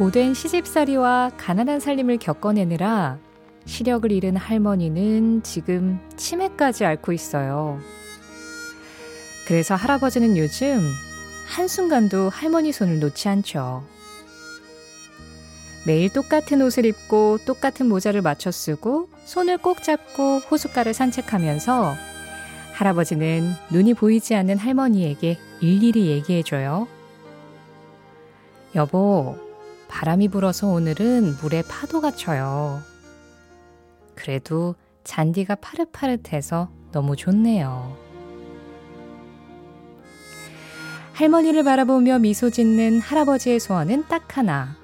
고된 시집살이와 가난한 살림을 겪어내느라 시력을 잃은 할머니는 지금 치매까지 앓고 있어요. 그래서 할아버지는 요즘 한순간도 할머니 손을 놓지 않죠. 매일 똑같은 옷을 입고 똑같은 모자를 맞춰 쓰고 손을 꼭 잡고 호숫가를 산책하면서 할아버지는 눈이 보이지 않는 할머니에게 일일이 얘기해줘요. 여보, 바람이 불어서 오늘은 물에 파도가 쳐요. 그래도 잔디가 파릇파릇해서 너무 좋네요. 할머니를 바라보며 미소 짓는 할아버지의 소원은 딱 하나.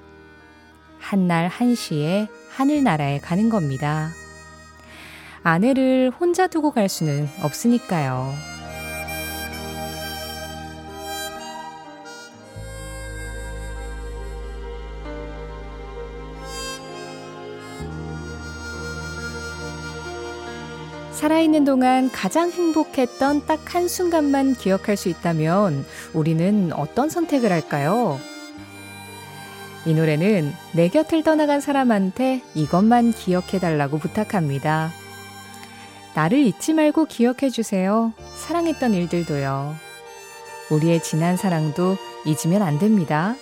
한날 한시에 하늘나라에 가는 겁니다. 아내를 혼자 두고 갈 수는 없으니까요. 살아있는 동안 가장 행복했던 딱 한 순간만 기억할 수 있다면 우리는 어떤 선택을 할까요? 이 노래는 내 곁을 떠나간 사람한테 이것만 기억해달라고 부탁합니다. 나를 잊지 말고 기억해주세요. 사랑했던 일들도요. 우리의 지난 사랑도 잊으면 안 됩니다.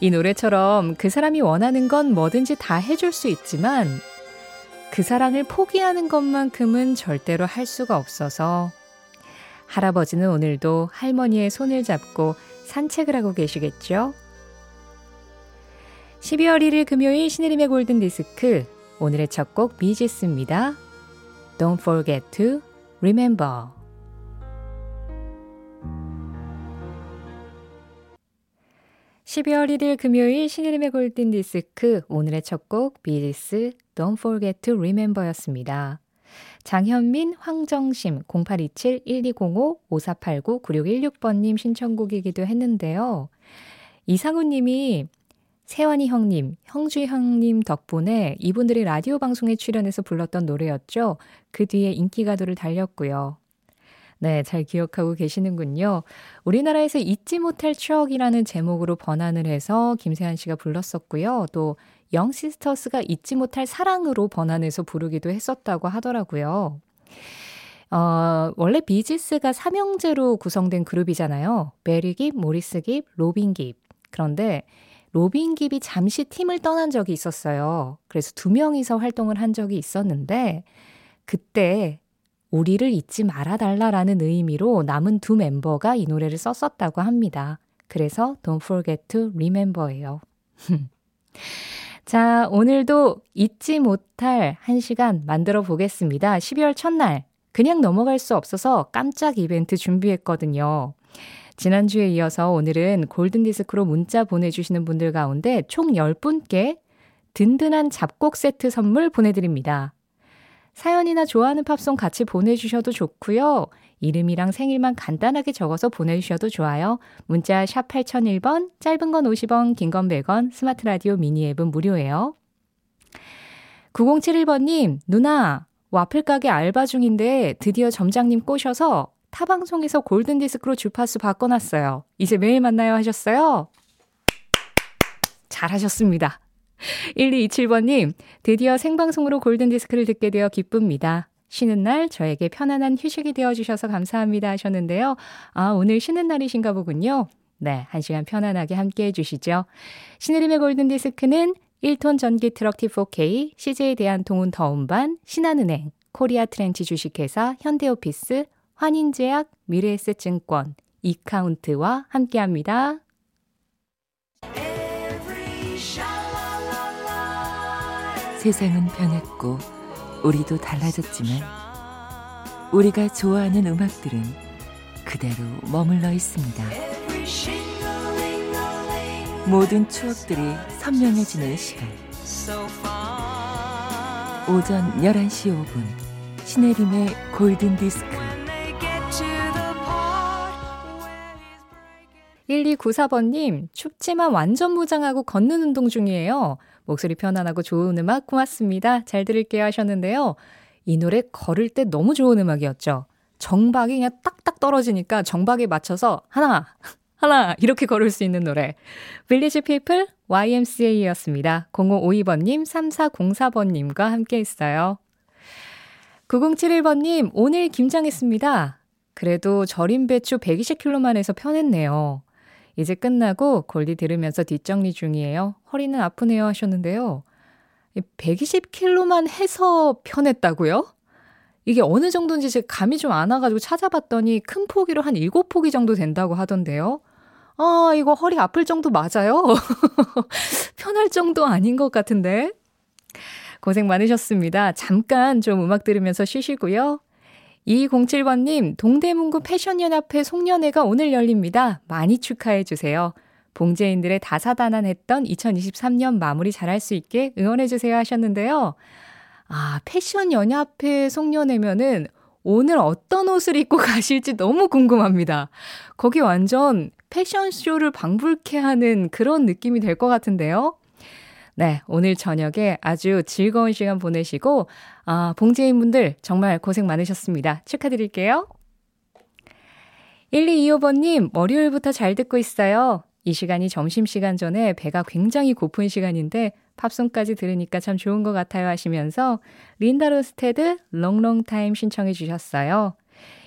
이 노래처럼 그 사람이 원하는 건 뭐든지 다 해줄 수 있지만 그 사랑을 포기하는 것만큼은 절대로 할 수가 없어서 할아버지는 오늘도 할머니의 손을 잡고 산책을 하고 계시겠죠? 12월 1일 금요일 신혜림의 골든디스크 오늘의 첫곡 비지스입니다. Don't forget to remember. (12월 1일) 금요일 신혜림의 골든 디스크 오늘의 첫 곡 비지스 Don't forget to remember였습니다. 장현민, 황정심, 0827-1205-5489-9616번님 신청곡이기도 했는데요. 이상우님이 세환이 형님, 형주 형님 덕분에 이분들이 라디오 방송에 출연해서 불렀던 노래였죠. 그 뒤에 인기가도를 달렸고요. 네, 잘 기억하고 계시는군요. 우리나라에서 잊지 못할 추억이라는 제목으로 번안을 해서 김세한 씨가 불렀었고요. 또 영시스터스가 잊지 못할 사랑으로 번안해서 부르기도 했었다고 하더라고요. 어, 원래 비지스가 삼형제로 구성된 그룹이잖아요. 베리 깁, 모리스 깁, 로빈 깁. 그런데 로빈 깁이 잠시 팀을 떠난 적이 있었어요. 그래서 두 명이서 활동을 한 적이 있었는데 그때 우리를 잊지 말아달라라는 의미로 남은 두 멤버가 이 노래를 썼었다고 합니다. 그래서 Don't Forget to Remember예요. 자, 오늘도 잊지 못할 한 시간 만들어 보겠습니다. 12월 첫날. 그냥 넘어갈 수 없어서 깜짝 이벤트 준비했거든요. 지난주에 이어서 오늘은 골든디스크로 문자 보내주시는 분들 가운데 총 10분께 든든한 잡곡 세트 선물 보내드립니다. 사연이나 좋아하는 팝송 같이 보내주셔도 좋고요. 이름이랑 생일만 간단하게 적어서 보내주셔도 좋아요. 문자 샵 8001번, 짧은 건 50원, 긴 건 100원, 스마트 라디오 미니 앱은 무료예요. 9071번님, 누나, 와플 가게 알바 중인데 드디어 점장님 꼬셔서 타방송에서 골든디스크로 주파수 바꿔놨어요. 이제 매일 만나요 하셨어요? 잘하셨습니다. 1227번님, 드디어 생방송으로 골든디스크를 듣게 되어 기쁩니다. 쉬는 날 저에게 편안한 휴식이 되어주셔서 감사합니다 하셨는데요. 아, 오늘 쉬는 날이신가 보군요. 네, 한 시간 편안하게 함께 해주시죠. 신의림의 골든디스크는 1톤 전기 트럭 T4K, CJ 대한통운 더운반, 신한은행, 코리아 트렌치 주식회사, 현대오피스, 환인제약, 미래에셋증권, 이카운트와 함께합니다. 세상은 변했고 우리도 달라졌지만 우리가 좋아하는 음악들은 그대로 머물러 있습니다. 모든 추억들이 선명해지는 시간. 오전 11시 5분 신혜림의 골든 디스크 1294번님, 춥지만 완전 무장하고 걷는 운동 중이에요. 목소리 편안하고 좋은 음악 고맙습니다. 잘 들을게요 하셨는데요. 이 노래 걸을 때 너무 좋은 음악이었죠. 정박이 그냥 딱딱 떨어지니까 정박에 맞춰서 하나, 하나 이렇게 걸을 수 있는 노래. 빌리지 피플 YMCA였습니다. 0552번님, 3404번님과 함께 했어요. 9071번님, 오늘 김장했습니다. 그래도 절임 배추 120kg만 해서 편했네요. 이제 끝나고 골디 들으면서 뒷정리 중이에요. 허리는 아프네요 하셨는데요. 120kg만 해서 편했다고요? 이게 어느 정도인지 제가 감이 좀 안 와가지고 찾아봤더니 큰 포기로 한 7포기 정도 된다고 하던데요. 아, 이거 허리 아플 정도 맞아요? 편할 정도 아닌 것 같은데? 고생 많으셨습니다. 잠깐 좀 음악 들으면서 쉬시고요. 2207번님, 동대문구 패션연합회 송년회가 오늘 열립니다. 많이 축하해주세요. 봉제인들의 다사다난했던 2023년 마무리 잘할 수 있게 응원해주세요 하셨는데요. 아, 패션연합회 송년회면은 오늘 어떤 옷을 입고 가실지 너무 궁금합니다. 거기 완전 패션쇼를 방불케 하는 그런 느낌이 될 것 같은데요. 네, 오늘 저녁에 아주 즐거운 시간 보내시고, 아, 봉제인분들 정말 고생 많으셨습니다. 축하드릴게요. 1225번님, 월요일부터 잘 듣고 있어요. 이 시간이 점심시간 전에 배가 굉장히 고픈 시간인데 팝송까지 들으니까 참 좋은 것 같아요 하시면서 린다 론스테드 Long Long Time 신청해 주셨어요.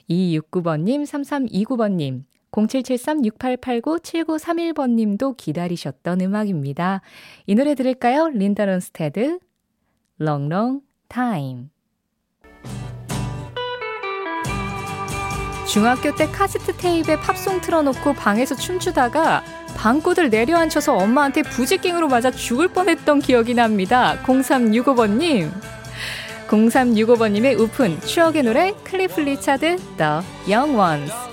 269번님, 3329번님, 0773-6889-7931번 님도 기다리셨던 음악입니다. 이 노래 들을까요? 린다 론스테드, Long Long Time. 중학교 때 카세트 테이프에 팝송 틀어놓고 방에서 춤추다가 방구들 내려앉혀서 엄마한테 부지깽으로 맞아 죽을 뻔했던 기억이 납니다. 0365번님. 0365번님의 웃픈 추억의 노래 클리프 리차드 The Young Ones.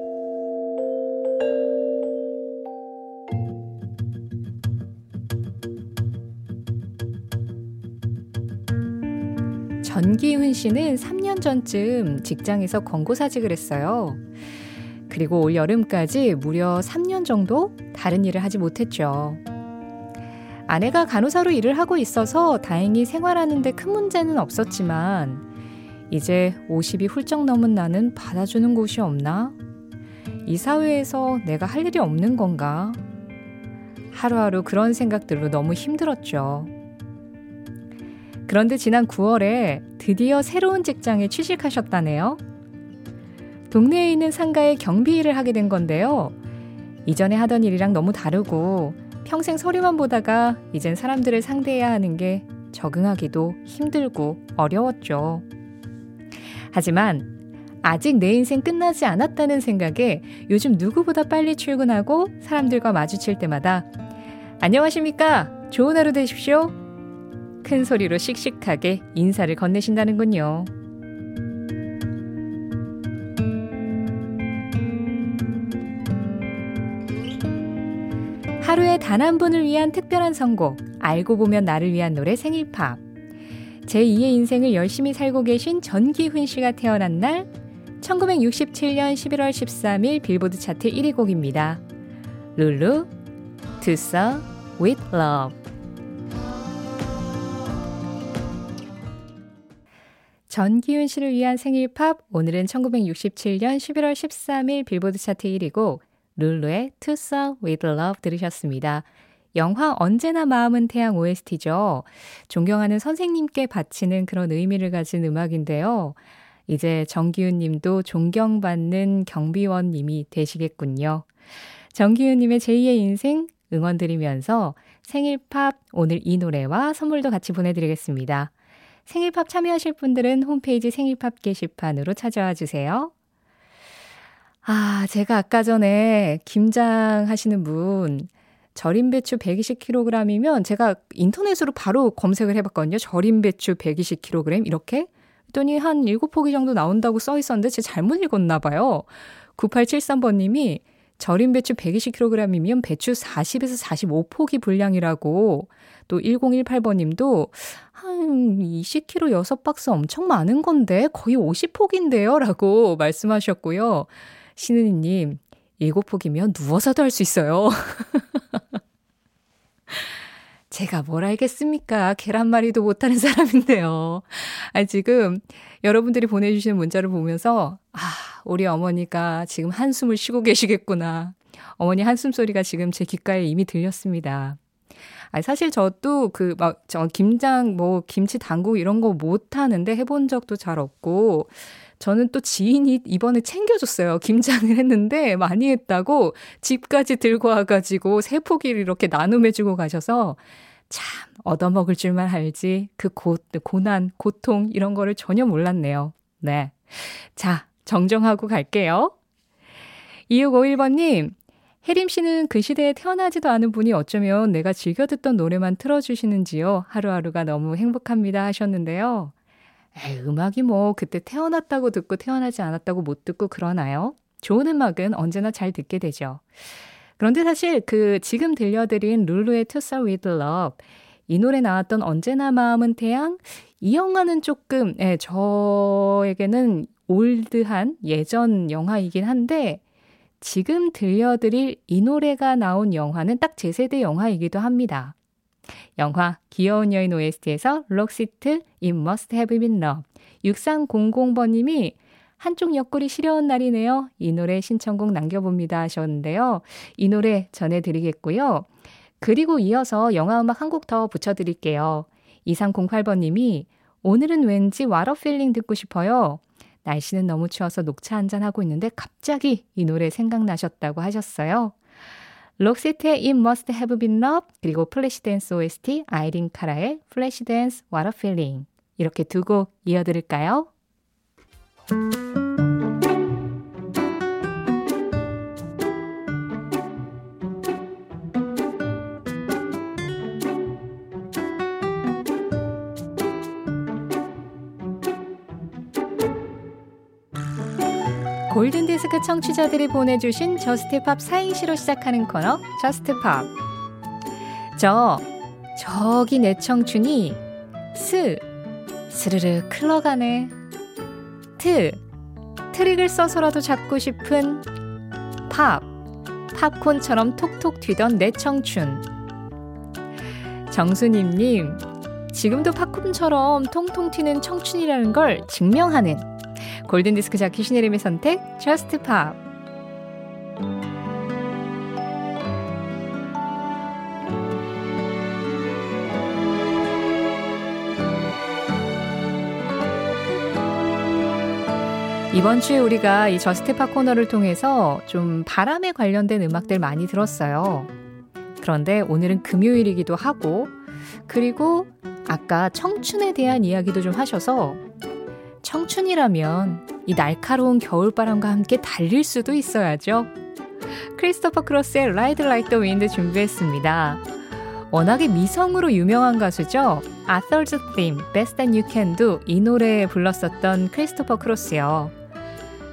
전기훈 씨는 3년 전쯤 직장에서 권고사직을 했어요. 그리고 올 여름까지 무려 3년 정도 다른 일을 하지 못했죠. 아내가 간호사로 일을 하고 있어서 다행히 생활하는데 큰 문제는 없었지만 이제 50이 훌쩍 넘은 나는 받아주는 곳이 없나? 이 사회에서 내가 할 일이 없는 건가? 하루하루 그런 생각들로 너무 힘들었죠. 그런데 지난 9월에 드디어 새로운 직장에 취직하셨다네요. 동네에 있는 상가에 경비 일을 하게 된 건데요. 이전에 하던 일이랑 너무 다르고 평생 서류만 보다가 이젠 사람들을 상대해야 하는 게 적응하기도 힘들고 어려웠죠. 하지만 아직 내 인생 끝나지 않았다는 생각에 요즘 누구보다 빨리 출근하고 사람들과 마주칠 때마다 안녕하십니까? 좋은 하루 되십시오. 큰 소리로 씩씩하게 인사를 건네신다는군요. 하루에 단 한 분을 위한 특별한 선곡, 알고 보면 나를 위한 노래 생일팝. 제2의 인생을 열심히 살고 계신 전기훈 씨가 태어난 날 1967년 11월 13일 빌보드 차트 1위 곡입니다. 룰루, 투사, with love. 전기훈 씨를 위한 생일 팝 오늘은 1967년 11월 13일 빌보드 차트 1위고 룰루의 투사 with love 들으셨습니다. 영화 언제나 마음은 태양 OST죠. 존경하는 선생님께 바치는 그런 의미를 가진 음악인데요. 이제 정기훈 님도 존경받는 경비원 님이 되시겠군요. 정기훈 님의 제2의 인생 응원 드리면서 생일팝 오늘 이 노래와 선물도 같이 보내드리겠습니다. 생일팝 참여하실 분들은 홈페이지 생일팝 게시판으로 찾아와 주세요. 아, 제가 아까 전에 김장 하시는 분 절임 배추 120kg이면 제가 인터넷으로 바로 검색을 해봤거든요. 절임 배추 120kg 이렇게 했더니 한 7포기 정도 나온다고 써 있었는데 제가 잘못 읽었나 봐요. 9873번님이 절임 배추 120kg이면 배추 40에서 45포기 분량이라고 또 1018번님도 한 20kg 6박스 엄청 많은 건데 거의 50포기인데요 라고 말씀하셨고요. 신은희님 7포기면 누워서도 할 수 있어요. 제가 뭘 알겠습니까? 계란말이도 못하는 사람인데요. 아, 지금 여러분들이 보내주시는 문자를 보면서, 아, 우리 어머니가 지금 한숨을 쉬고 계시겠구나. 어머니 한숨 소리가 지금 제 귓가에 이미 들렸습니다. 아, 사실 저도 그, 막, 저, 김장, 뭐, 김치 담국 이런 거 못하는데 해본 적도 잘 없고, 저는 또 지인이 이번에 챙겨줬어요. 김장을 했는데 많이 했다고 집까지 들고 와가지고 세 포기를 이렇게 나눔해주고 가셔서 참 얻어먹을 줄만 알지 그 고, 고난, 고통 이런 거를 전혀 몰랐네요. 네. 자, 정정하고 갈게요. 2651번님, 혜림 씨는 그 시대에 태어나지도 않은 분이 어쩌면 내가 즐겨 듣던 노래만 틀어주시는지요. 하루하루가 너무 행복합니다 하셨는데요. 에이, 음악이 뭐 그때 태어났다고 듣고 태어나지 않았다고 못 듣고 그러나요? 좋은 음악은 언제나 잘 듣게 되죠. 그런데 사실 그 지금 들려드린 룰루의 Start With Love 이 노래 나왔던 언제나 마음은 태양 이 영화는 조금 예, 저에게는 올드한 예전 영화이긴 한데 지금 들려드릴 이 노래가 나온 영화는 딱 제 세대 영화이기도 합니다. 영화 귀여운 여인 OST에서 록세트 It Must Have Been Love 6300번님이 한쪽 옆구리 시려운 날이네요. 이 노래 신청곡 남겨봅니다 하셨는데요. 이 노래 전해드리겠고요. 그리고 이어서 영화음악 한 곡 더 붙여드릴게요. 2308번님이 오늘은 왠지 What a Feeling 듣고 싶어요. 날씨는 너무 추워서 녹차 한잔 하고 있는데 갑자기 이 노래 생각나셨다고 하셨어요. 록시트의 It Must Have Been Love 그리고 플래시댄스 OST 아이린 카라의 플래시댄스 What a Feeling 이렇게 두 곡 이어드릴까요? 골든디스크 청취자들이 보내주신 Just 팝 사행시로 시작하는 코너 Just 팝. 저 저기 내 청춘이 스 스르르 흘러가네. 트 트릭을 써서라도 잡고 싶은 팝. 팝콘처럼 톡톡 튀던 내 청춘. 정수님님 지금도 팝콘처럼 통통 튀는 청춘이라는 걸 증명하는 골든디스크 자키 신혜림의 선택, Just Pop. 이번 주에 우리가 이 저스트파 코너를 통해서 좀 바람에 관련된 음악들 많이 들었어요. 그런데 오늘은 금요일이기도 하고, 그리고 아까 청춘에 대한 이야기도 좀 하셔서 청춘이라면 이 날카로운 겨울바람과 함께 달릴 수도 있어야죠. 크리스토퍼 크로스의 Ride Like the Wind 준비했습니다. 워낙에 미성으로 유명한 가수죠. Arthur's Theme, Best That You Can Do 이 노래 불렀었던 크리스토퍼 크로스요.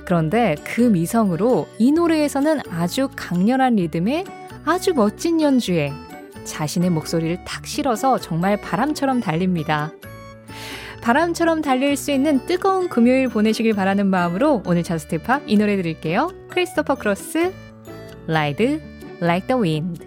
그런데 그 미성으로 이 노래에서는 아주 강렬한 리듬에 아주 멋진 연주에 자신의 목소리를 탁 실어서 정말 바람처럼 달립니다. 바람처럼 달릴 수 있는 뜨거운 금요일 보내시길 바라는 마음으로 오늘 저스트팝 이 노래 드릴게요. 크리스토퍼 크로스, Ride Like the Wind.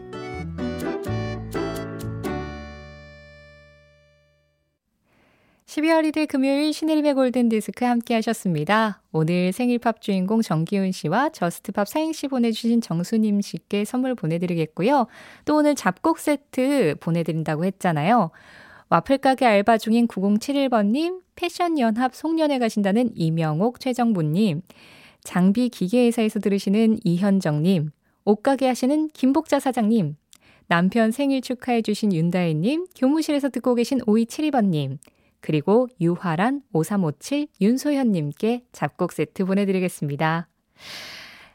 12월 1일 금요일 신혜림의 골든디스크 함께 하셨습니다. 오늘 생일팝 주인공 정기훈 씨와 저스트팝 사행시 보내주신 정수님 씨께 선물 보내드리겠고요. 또 오늘 잡곡 세트 보내드린다고 했잖아요. 와플 가게 알바 중인 9071번님, 패션 연합 송년회 가신다는 이명옥 최정부님, 장비 기계회사에서 들으시는 이현정님, 옷가게 하시는 김복자 사장님, 남편 생일 축하해주신 윤다혜님, 교무실에서 듣고 계신 5272번님, 그리고 유화란 5357 윤소현님께 잡곡 세트 보내드리겠습니다.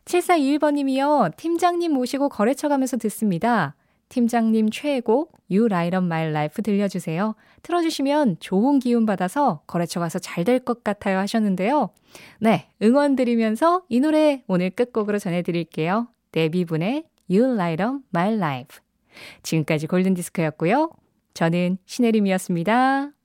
7421번님이요. 팀장님 모시고 거래처 가면서 듣습니다. 팀장님 최애곡 You Light Up My Life 들려주세요. 틀어주시면 좋은 기운 받아서 거래처 가서 잘 될 것 같아요 하셨는데요. 네, 응원 드리면서 이 노래 오늘 끝곡으로 전해드릴게요. 데뷔분의 You Light Up My Life. 지금까지 골든디스크였고요. 저는 신혜림이었습니다.